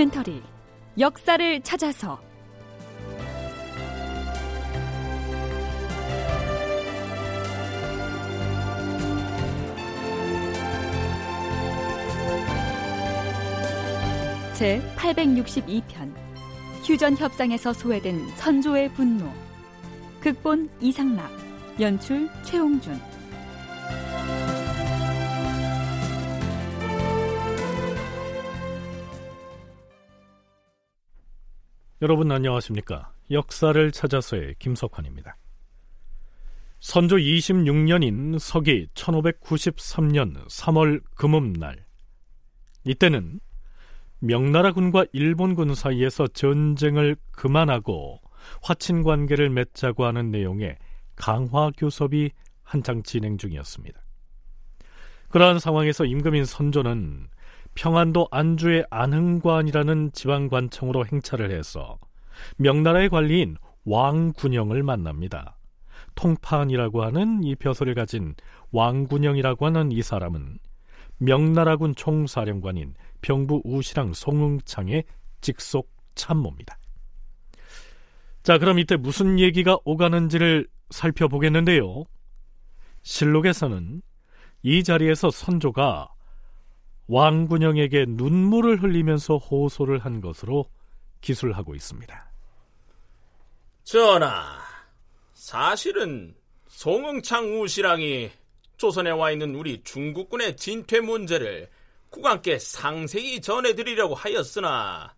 다큐멘터리 역사를 찾아서. 제 862편 휴전 협상에서 소외된 선조의 분노. 극본 이상락 연출 최홍준 여러분 안녕하십니까? 역사를 찾아서의 김석환입니다. 선조 26년인 서기 1593년 3월 금음날 이때는 명나라군과 일본군 사이에서 전쟁을 그만하고 화친 관계를 맺자고 하는 내용의 강화 교섭이 한창 진행 중이었습니다. 그러한 상황에서 임금인 선조는 평안도 안주의 안흥관이라는 지방관청으로 행차를 해서 명나라의 관리인 왕군영을 만납니다. 통판이라고 하는 이 벼슬을 가진 왕군영이라고 하는 이 사람은 명나라군 총사령관인 병부 우시랑 송응창의 직속 참모입니다. 자, 그럼 이때 무슨 얘기가 오가는지를 살펴보겠는데요. 실록에서는 이 자리에서 선조가 왕군영에게 눈물을 흘리면서 호소를 한 것으로 기술하고 있습니다. 전하, 사실은 송응창 우시랑이 조선에 와 있는 우리 중국군의 진퇴 문제를 국왕께 상세히 전해드리려고 하였으나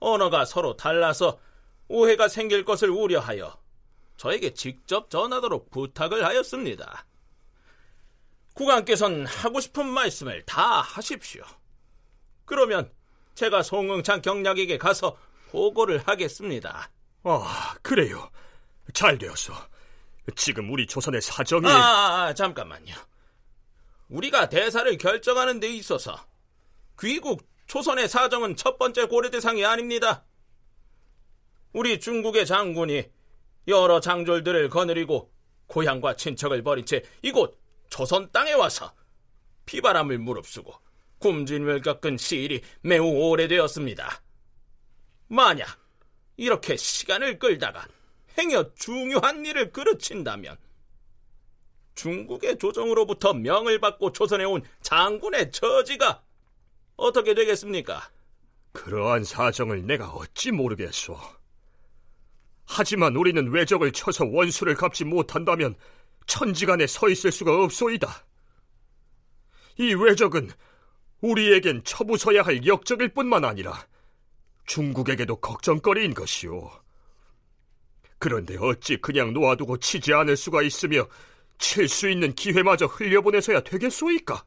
언어가 서로 달라서 오해가 생길 것을 우려하여 저에게 직접 전하도록 부탁을 하였습니다. 국왕께선 하고 싶은 말씀을 다 하십시오. 그러면 제가 송응창 경략에게 가서 보고를 하겠습니다. 아, 그래요. 잘 되었어. 지금 우리 조선의 사정이... 아, 아, 아, 잠깐만요. 우리가 대사를 결정하는 데 있어서 귀국 조선의 사정은 첫 번째 고려 대상이 아닙니다. 우리 중국의 장군이 여러 장졸들을 거느리고 고향과 친척을 버린 채 이곳 조선 땅에 와서 피바람을 무릅쓰고 굶주림을 겪은 시일이 매우 오래되었습니다. 만약 이렇게 시간을 끌다가 행여 중요한 일을 그르친다면 중국의 조정으로부터 명을 받고 조선에 온 장군의 처지가 어떻게 되겠습니까? 그러한 사정을 내가 어찌 모르겠소. 하지만 우리는 외적을 쳐서 원수를 갚지 못한다면 천지간에 서 있을 수가 없소이다. 이 외적은 우리에겐 처부서야 할 역적일 뿐만 아니라 중국에게도 걱정거리인 것이오. 그런데 어찌 그냥 놓아두고 치지 않을 수가 있으며 칠 수 있는 기회마저 흘려보내서야 되겠소이까?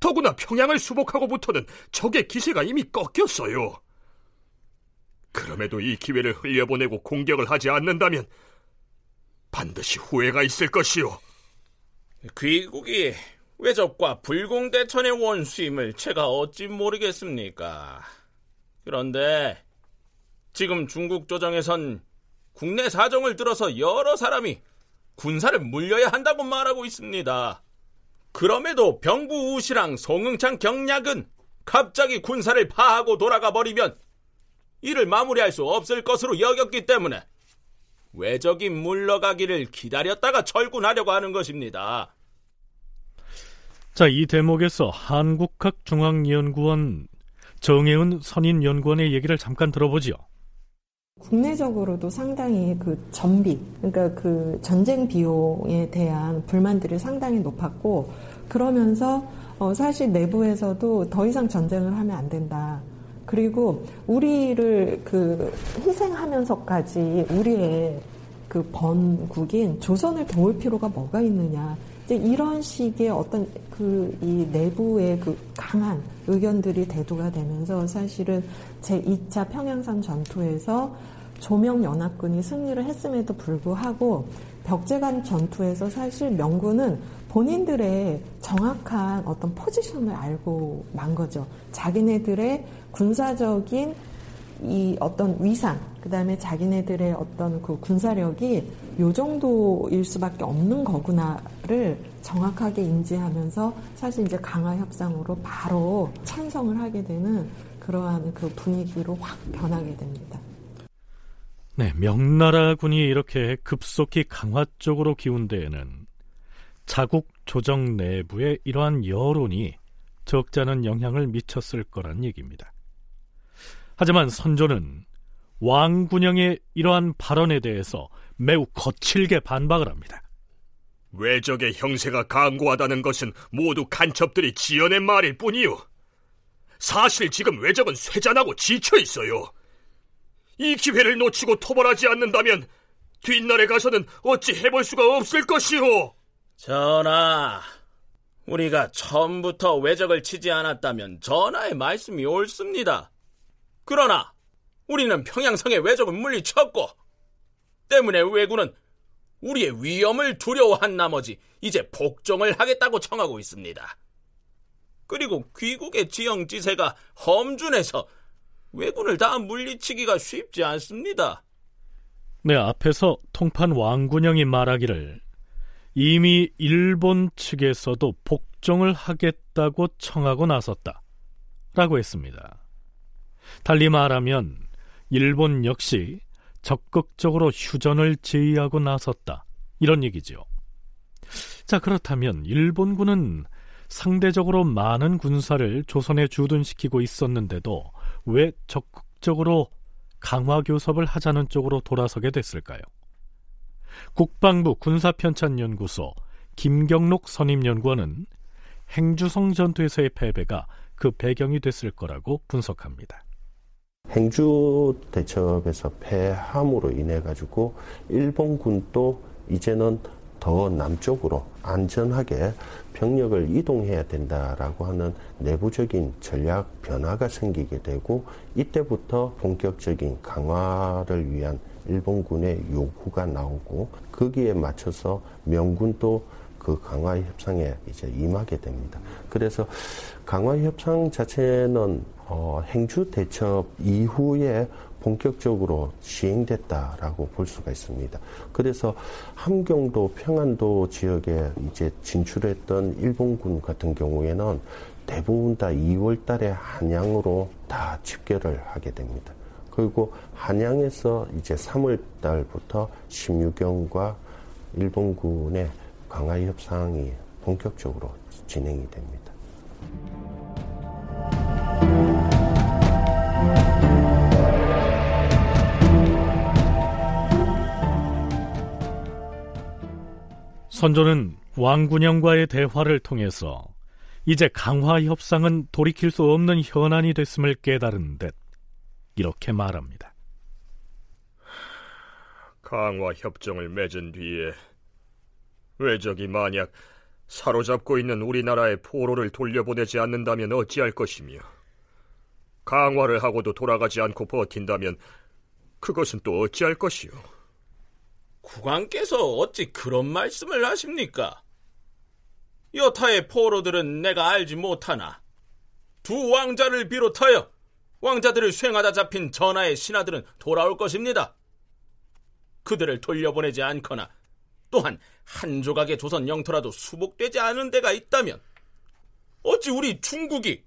더구나 평양을 수복하고부터는 적의 기세가 이미 꺾였어요. 그럼에도 이 기회를 흘려보내고 공격을 하지 않는다면 반드시 후회가 있을 것이오. 귀국이 외적과 불공대천의 원수임을 제가 어찌 모르겠습니까? 그런데 지금 중국 조정에선 국내 사정을 들어서 여러 사람이 군사를 물려야 한다고 말하고 있습니다. 그럼에도 병부 우시랑 송응창 경략은 갑자기 군사를 파하고 돌아가 버리면 이를 마무리할 수 없을 것으로 여겼기 때문에 외적이 물러가기를 기다렸다가 철군하려고 하는 것입니다. 자, 이 대목에서 한국학 중앙연구원 정혜은 선임연구원의 얘기를 잠깐 들어보지요. 국내적으로도 상당히 그 전비, 그러니까 그 전쟁 비용에 대한 불만들이 상당히 높았고, 그러면서 어 사실 내부에서도 더 이상 전쟁을 하면 안 된다. 그리고 우리를 그 희생하면서까지 우리의 그 번국인 조선을 도울 필요가 뭐가 있느냐. 이제 이런 식의 어떤 그 이 내부의 그 강한 의견들이 대두가 되면서 사실은 제2차 평양선 전투에서 조명연합군이 승리를 했음에도 불구하고 벽제 간 전투에서 사실 명군은 본인들의 정확한 어떤 포지션을 알고 만 거죠. 자기네들의 군사적인 이 어떤 위상, 그 다음에 자기네들의 어떤 그 군사력이 요 정도일 수밖에 없는 거구나를 정확하게 인지하면서 사실 이제 강화 협상으로 바로 찬성을 하게 되는 그러한 그 분위기로 확 변하게 됩니다. 네, 명나라군이 이렇게 급속히 강화 쪽으로 기운 데에는 자국 조정 내부에 이러한 여론이 적지 않은 영향을 미쳤을 거란 얘기입니다. 하지만 선조는 왕군영의 이러한 발언에 대해서 매우 거칠게 반박을 합니다. 외적의 형세가 강고하다는 것은 모두 간첩들이 지어낸 말일 뿐이요. 사실 지금 외적은 쇠잔하고 지쳐 있어요. 이 기회를 놓치고 토벌하지 않는다면 뒷날에 가서는 어찌 해볼 수가 없을 것이오. 전하, 우리가 처음부터 외적을 치지 않았다면 전하의 말씀이 옳습니다. 그러나 우리는 평양성의 외적을 물리쳤고 때문에 왜군은 우리의 위험을 두려워한 나머지 이제 복종을 하겠다고 청하고 있습니다. 그리고 귀국의 지형지세가 험준해서 왜군을 다 물리치기가 쉽지 않습니다. 네, 앞에서 통판 왕군영이 말하기를 이미 일본 측에서도 복종을 하겠다고 청하고 나섰다. 라고 했습니다. 달리 말하면 일본 역시 적극적으로 휴전을 제의하고 나섰다. 이런 얘기죠. 자, 그렇다면 일본군은 상대적으로 많은 군사를 조선에 주둔시키고 있었는데도 왜 적극적으로 강화 교섭을 하자는 쪽으로 돌아서게 됐을까요? 국방부 군사편찬연구소 김경록 선임연구원은 행주성 전투에서의 패배가 그 배경이 됐을 거라고 분석합니다. 행주 대첩에서 패함으로 인해 가지고 일본군도 이제는 더 남쪽으로 안전하게 병력을 이동해야 된다라고 하는 내부적인 전략 변화가 생기게 되고 이때부터 본격적인 강화를 위한 일본군의 요구가 나오고 거기에 맞춰서 명군도 그 강화 협상에 이제 임하게 됩니다. 그래서 강화 협상 자체는 어, 행주 대첩 이후에 본격적으로 시행됐다라고 볼 수가 있습니다. 그래서 함경도 평안도 지역에 이제 진출했던 일본군 같은 경우에는 대부분 다 2월 달에 한양으로 다 집결을 하게 됩니다. 그리고 한양에서 이제 3월 달부터 16경과 일본군의 강화 협상이 본격적으로 진행이 됩니다. 선조는 왕군영과의 대화를 통해서 이제 강화 협상은 돌이킬 수 없는 현안이 됐음을 깨달은 듯 이렇게 말합니다. 강화 협정을 맺은 뒤에 외적이 만약 사로잡고 있는 우리나라의 포로를 돌려보내지 않는다면 어찌할 것이며 강화를 하고도 돌아가지 않고 버틴다면 그것은 또 어찌할 것이오. 국왕께서 어찌 그런 말씀을 하십니까? 여타의 포로들은 내가 알지 못하나 두 왕자를 비롯하여 왕자들을 수행하다 잡힌 전하의 신하들은 돌아올 것입니다. 그들을 돌려보내지 않거나 또한 한 조각의 조선 영토라도 수복되지 않은 데가 있다면 어찌 우리 중국이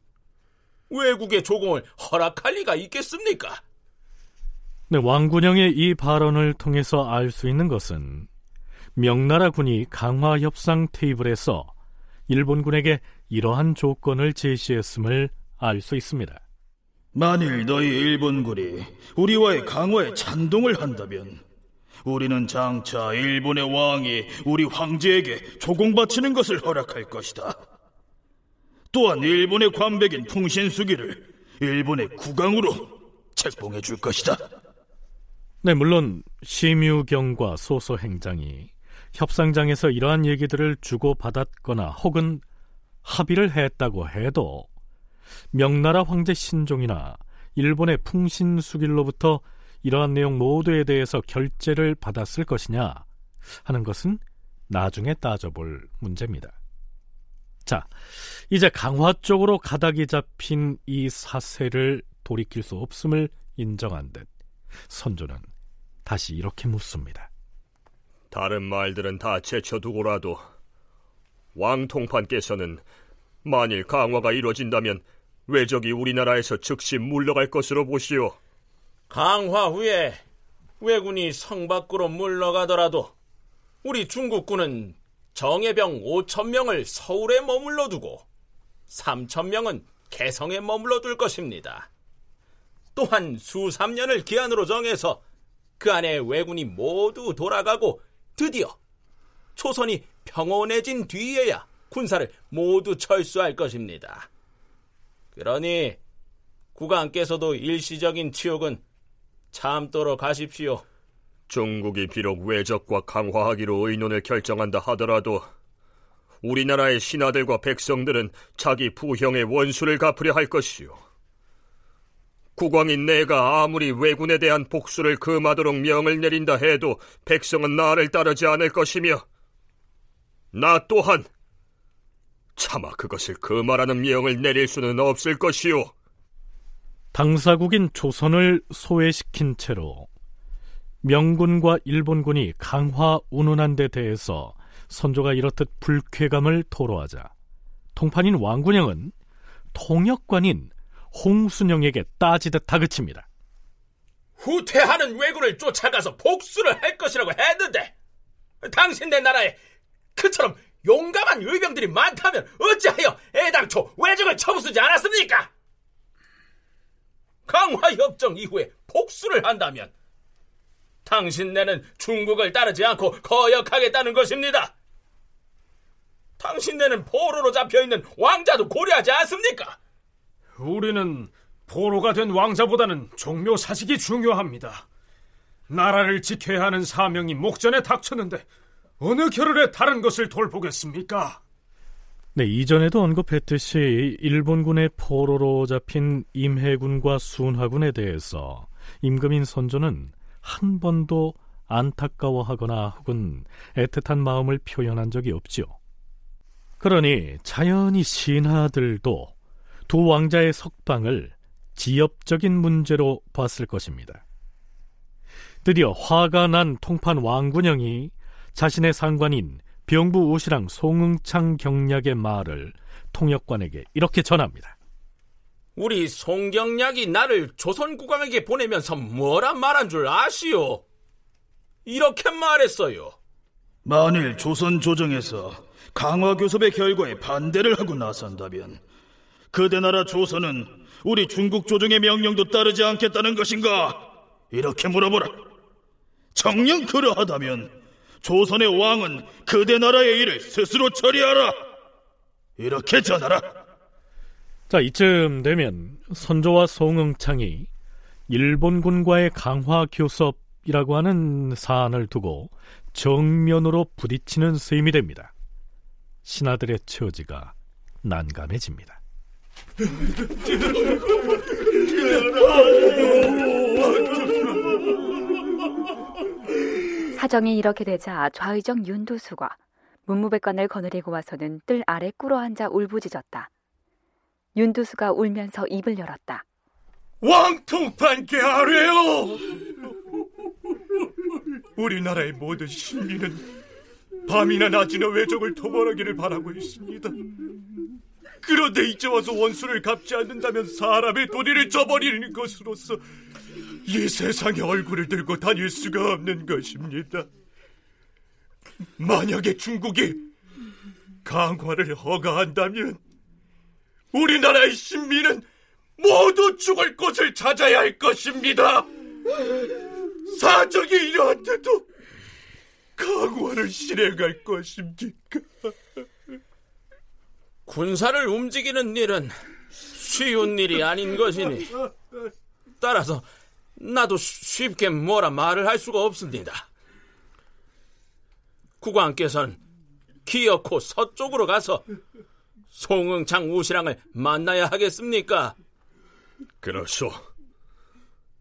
외국의 조공을 허락할 리가 있겠습니까? 네, 왕군영의 이 발언을 통해서 알 수 있는 것은 명나라 군이 강화 협상 테이블에서 일본군에게 이러한 조건을 제시했음을 알 수 있습니다. 만일 너희 일본군이 우리와의 강화에 찬동을 한다면 우리는 장차 일본의 왕이 우리 황제에게 조공 바치는 것을 허락할 것이다. 또한 일본의 관백인 풍신수기를 일본의 국왕으로 책봉해 줄 것이다. 네, 물론 심유경과 소소 행장이 협상장에서 이러한 얘기들을 주고받았거나 혹은 합의를 했다고 해도 명나라 황제 신종이나 일본의 풍신수길로부터 이러한 내용 모두에 대해서 결재를 받았을 것이냐 하는 것은 나중에 따져볼 문제입니다. 자, 이제 강화 쪽으로 가닥이 잡힌 이 사세를 돌이킬 수 없음을 인정한 듯 선조는 다시 이렇게 묻습니다. 다른 말들은 다 제쳐두고라도 왕통판께서는 만일 강화가 이루어진다면 왜적이 우리나라에서 즉시 물러갈 것으로 보시오. 강화 후에 왜군이 성 밖으로 물러가더라도 우리 중국군은 정예병 5천 명을 서울에 머물러 두고 3천 명은 개성에 머물러 둘 것입니다. 또한 수삼 년을 기한으로 정해서 그 안에 왜군이 모두 돌아가고 드디어 초선이 평온해진 뒤에야 군사를 모두 철수할 것입니다. 그러니 국왕께서도 일시적인 치욕은 참도록 하십시오. 중국이 비록 외적과 강화하기로 의논을 결정한다 하더라도 우리나라의 신하들과 백성들은 자기 부형의 원수를 갚으려 할 것이요. 국왕인 내가 아무리 왜군에 대한 복수를 금하도록 명을 내린다 해도 백성은 나를 따르지 않을 것이며 나 또한 차마 그것을 금하라는 명을 내릴 수는 없을 것이오. 당사국인 조선을 소외시킨 채로 명군과 일본군이 강화 운운한 데 대해서 선조가 이렇듯 불쾌감을 토로하자 통판인 왕군영은 통역관인 홍순영에게 따지듯 다그칩니다. 후퇴하는 왜군을 쫓아가서 복수를 할 것이라고 했는데 당신네 나라에 그처럼 용감한 의병들이 많다면 어찌하여 애당초 왜적을 처부수지 않았습니까? 강화협정 이후에 복수를 한다면 당신네는 중국을 따르지 않고 거역하겠다는 것입니다. 당신네는 포로로 잡혀있는 왕자도 고려하지 않습니까? 우리는 포로가 된 왕자보다는 종묘 사직이 중요합니다. 나라를 지켜야 하는 사명이 목전에 닥쳤는데 어느 겨를에 다른 것을 돌보겠습니까? 네, 이전에도 언급했듯이 일본군의 포로로 잡힌 임해군과 순하군에 대해서 임금인 선조는 한 번도 안타까워하거나 혹은 애틋한 마음을 표현한 적이 없지요. 그러니 자연히 신하들도 두 왕자의 석방을 지엽적인 문제로 봤을 것입니다. 드디어 화가 난 통판 왕군영이 자신의 상관인 병부 우시랑 송응창 경략의 말을 통역관에게 이렇게 전합니다. 우리 송경략이 나를 조선국왕에게 보내면서 뭐라 말한 줄 아시오? 이렇게 말했어요. 만일 조선 조정에서 강화 교섭의 결과에 반대를 하고 나선다면 그대 나라 조선은 우리 중국 조정의 명령도 따르지 않겠다는 것인가? 이렇게 물어보라. 정녕 그러하다면 조선의 왕은 그대 나라의 일을 스스로 처리하라. 이렇게 전하라. 자, 이쯤 되면 선조와 송응창이 일본군과의 강화 교섭이라고 하는 사안을 두고 정면으로 부딪히는 셈이 됩니다. 신하들의 처지가 난감해집니다. 사정이 이렇게 되자 좌의정 윤도수가 문무백관을 거느리고 와서는 뜰 아래 꿇어앉아 울부짖었다. 윤도수가 울면서 입을 열었다. 왕통판께 아뢰요! 우리나라의 모든 시민은 밤이나 낮이나 외적을 토벌하기를 바라고 있습니다. 그런데 이제 와서 원수를 갚지 않는다면 사람의 도리를 저버리는 것으로서 이 세상에 얼굴을 들고 다닐 수가 없는 것입니다. 만약에 중국이 강화를 허가한다면 우리나라의 신민은 모두 죽을 곳을 찾아야 할 것입니다. 사정이 이러한데도 강화를 실행할 것입니까? 군사를 움직이는 일은 쉬운 일이 아닌 것이니 따라서 나도 쉽게 뭐라 말을 할 수가 없습니다. 국왕께서는 기어코 서쪽으로 가서 송응창 우시랑을 만나야 하겠습니까? 그렇소.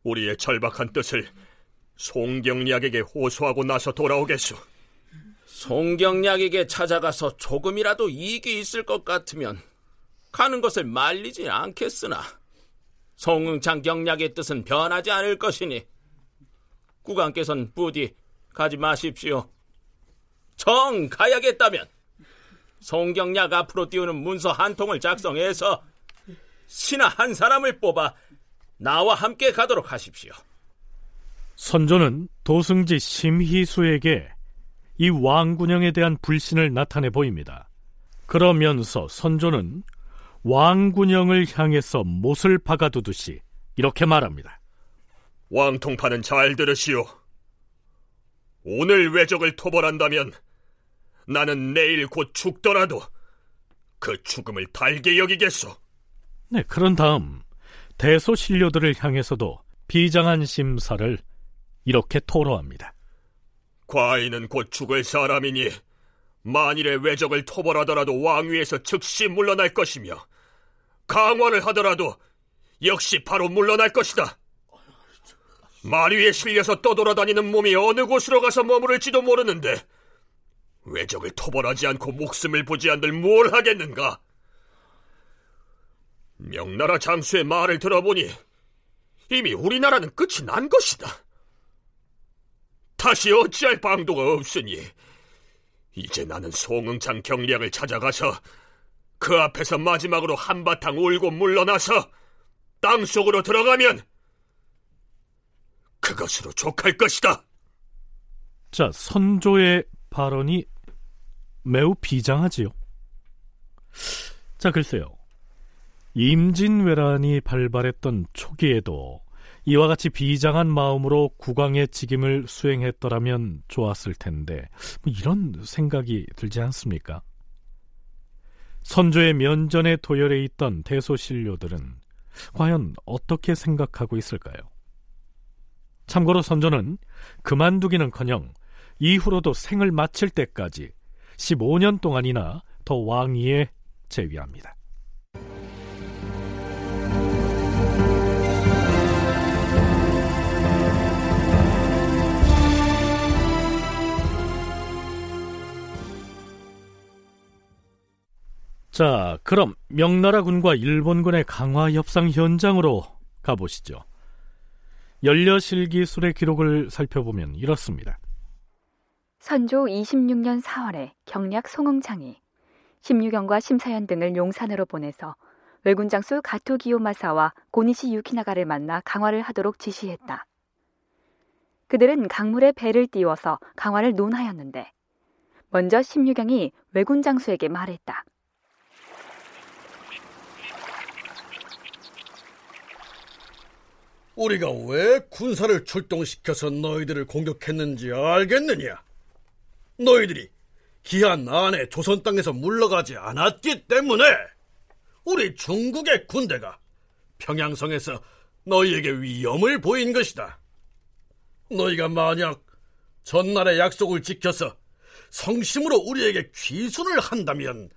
우리의 절박한 뜻을 송경략에게 호소하고 나서 돌아오겠소. 송경략에게 찾아가서 조금이라도 이익이 있을 것 같으면 가는 것을 말리지 않겠으나 송응창 경략의 뜻은 변하지 않을 것이니 국왕께서는 부디 가지 마십시오. 정 가야겠다면 송경략 앞으로 띄우는 문서 한 통을 작성해서 신하 한 사람을 뽑아 나와 함께 가도록 하십시오. 선조는 도승지 심희수에게 이 왕군영에 대한 불신을 나타내 보입니다. 그러면서 선조는 왕군영을 향해서 못을 박아두듯이 이렇게 말합니다. 왕통파는 잘 들으시오. 오늘 외적을 토벌한다면 나는 내일 곧 죽더라도 그 죽음을 달게 여기겠소. 네, 그런 다음 대소신료들을 향해서도 비장한 심사를 이렇게 토로합니다. 과인은 곧 죽을 사람이니 만일에 외적을 토벌하더라도 왕위에서 즉시 물러날 것이며 강화를 하더라도 역시 바로 물러날 것이다. 말 위에 실려서 떠돌아다니는 몸이 어느 곳으로 가서 머무를지도 모르는데 외적을 토벌하지 않고 목숨을 보지 않들 뭘 하겠는가? 명나라 장수의 말을 들어보니 이미 우리나라는 끝이 난 것이다. 다시 어찌할 방도가 없으니 이제 나는 송응창 경량을 찾아가서 그 앞에서 마지막으로 한바탕 울고 물러나서 땅 속으로 들어가면 그것으로 족할 것이다. 자, 선조의 발언이 매우 비장하지요. 자, 글쎄요. 임진왜란이 발발했던 초기에도 이와 같이 비장한 마음으로 국왕의 직임을 수행했더라면 좋았을 텐데 뭐 이런 생각이 들지 않습니까? 선조의 면전에 도열해 있던 대소신료들은 과연 어떻게 생각하고 있을까요? 참고로 선조는 그만두기는커녕 이후로도 생을 마칠 때까지 15년 동안이나 더 왕위에 재위합니다. 자, 그럼 명나라 군과 일본군의 강화 협상 현장으로 가보시죠. 연려실기술의 기록을 살펴보면 이렇습니다. 선조 26년 4월에 경략 송응창이 심유경과 심사연 등을 용산으로 보내서 외군 장수 가토 기요마사와 고니시 유키나가를 만나 강화를 하도록 지시했다. 그들은 강물에 배를 띄워서 강화를 논하였는데 먼저 심유경이 외군 장수에게 말했다. 우리가 왜 군사를 출동시켜서 너희들을 공격했는지 알겠느냐? 너희들이 기한 안에 조선 땅에서 물러가지 않았기 때문에 우리 중국의 군대가 평양성에서 너희에게 위험을 보인 것이다. 너희가 만약 전날의 약속을 지켜서 성심으로 우리에게 귀순을 한다면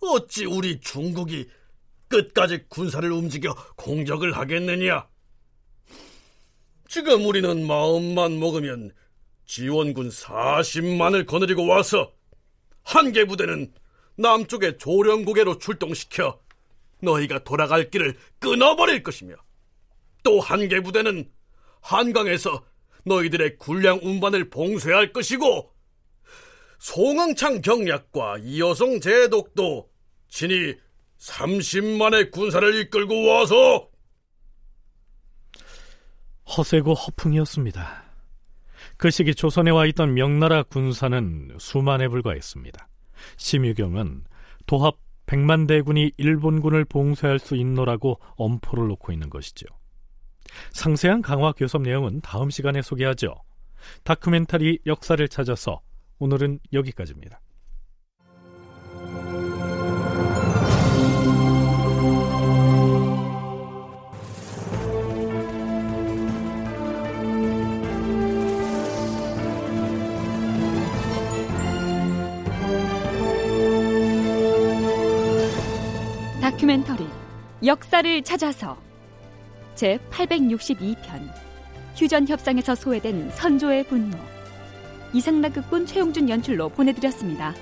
어찌 우리 중국이 끝까지 군사를 움직여 공격을 하겠느냐? 지금 우리는 마음만 먹으면 지원군 40만을 거느리고 와서 한 개 부대는 남쪽의 조령국에로 출동시켜 너희가 돌아갈 길을 끊어버릴 것이며 또 한 개 부대는 한강에서 너희들의 군량 운반을 봉쇄할 것이고 송흥창 경략과 이여성 제독도 친히 30만의 군사를 이끌고 와서 허세고 허풍이었습니다. 그 시기 조선에 와 있던 명나라 군사는 수만에 불과했습니다. 심유경은 도합 100만 대군이 일본군을 봉쇄할 수 있노라고 엄포를 놓고 있는 것이죠. 상세한 강화 교섭 내용은 다음 시간에 소개하죠. 다큐멘터리 역사를 찾아서 오늘은 여기까지입니다. 다큐멘터리 역사를 찾아서 제 862편 휴전 협상에서 소외된 선조의 분노 이상락극본 최용준 연출로 보내드렸습니다.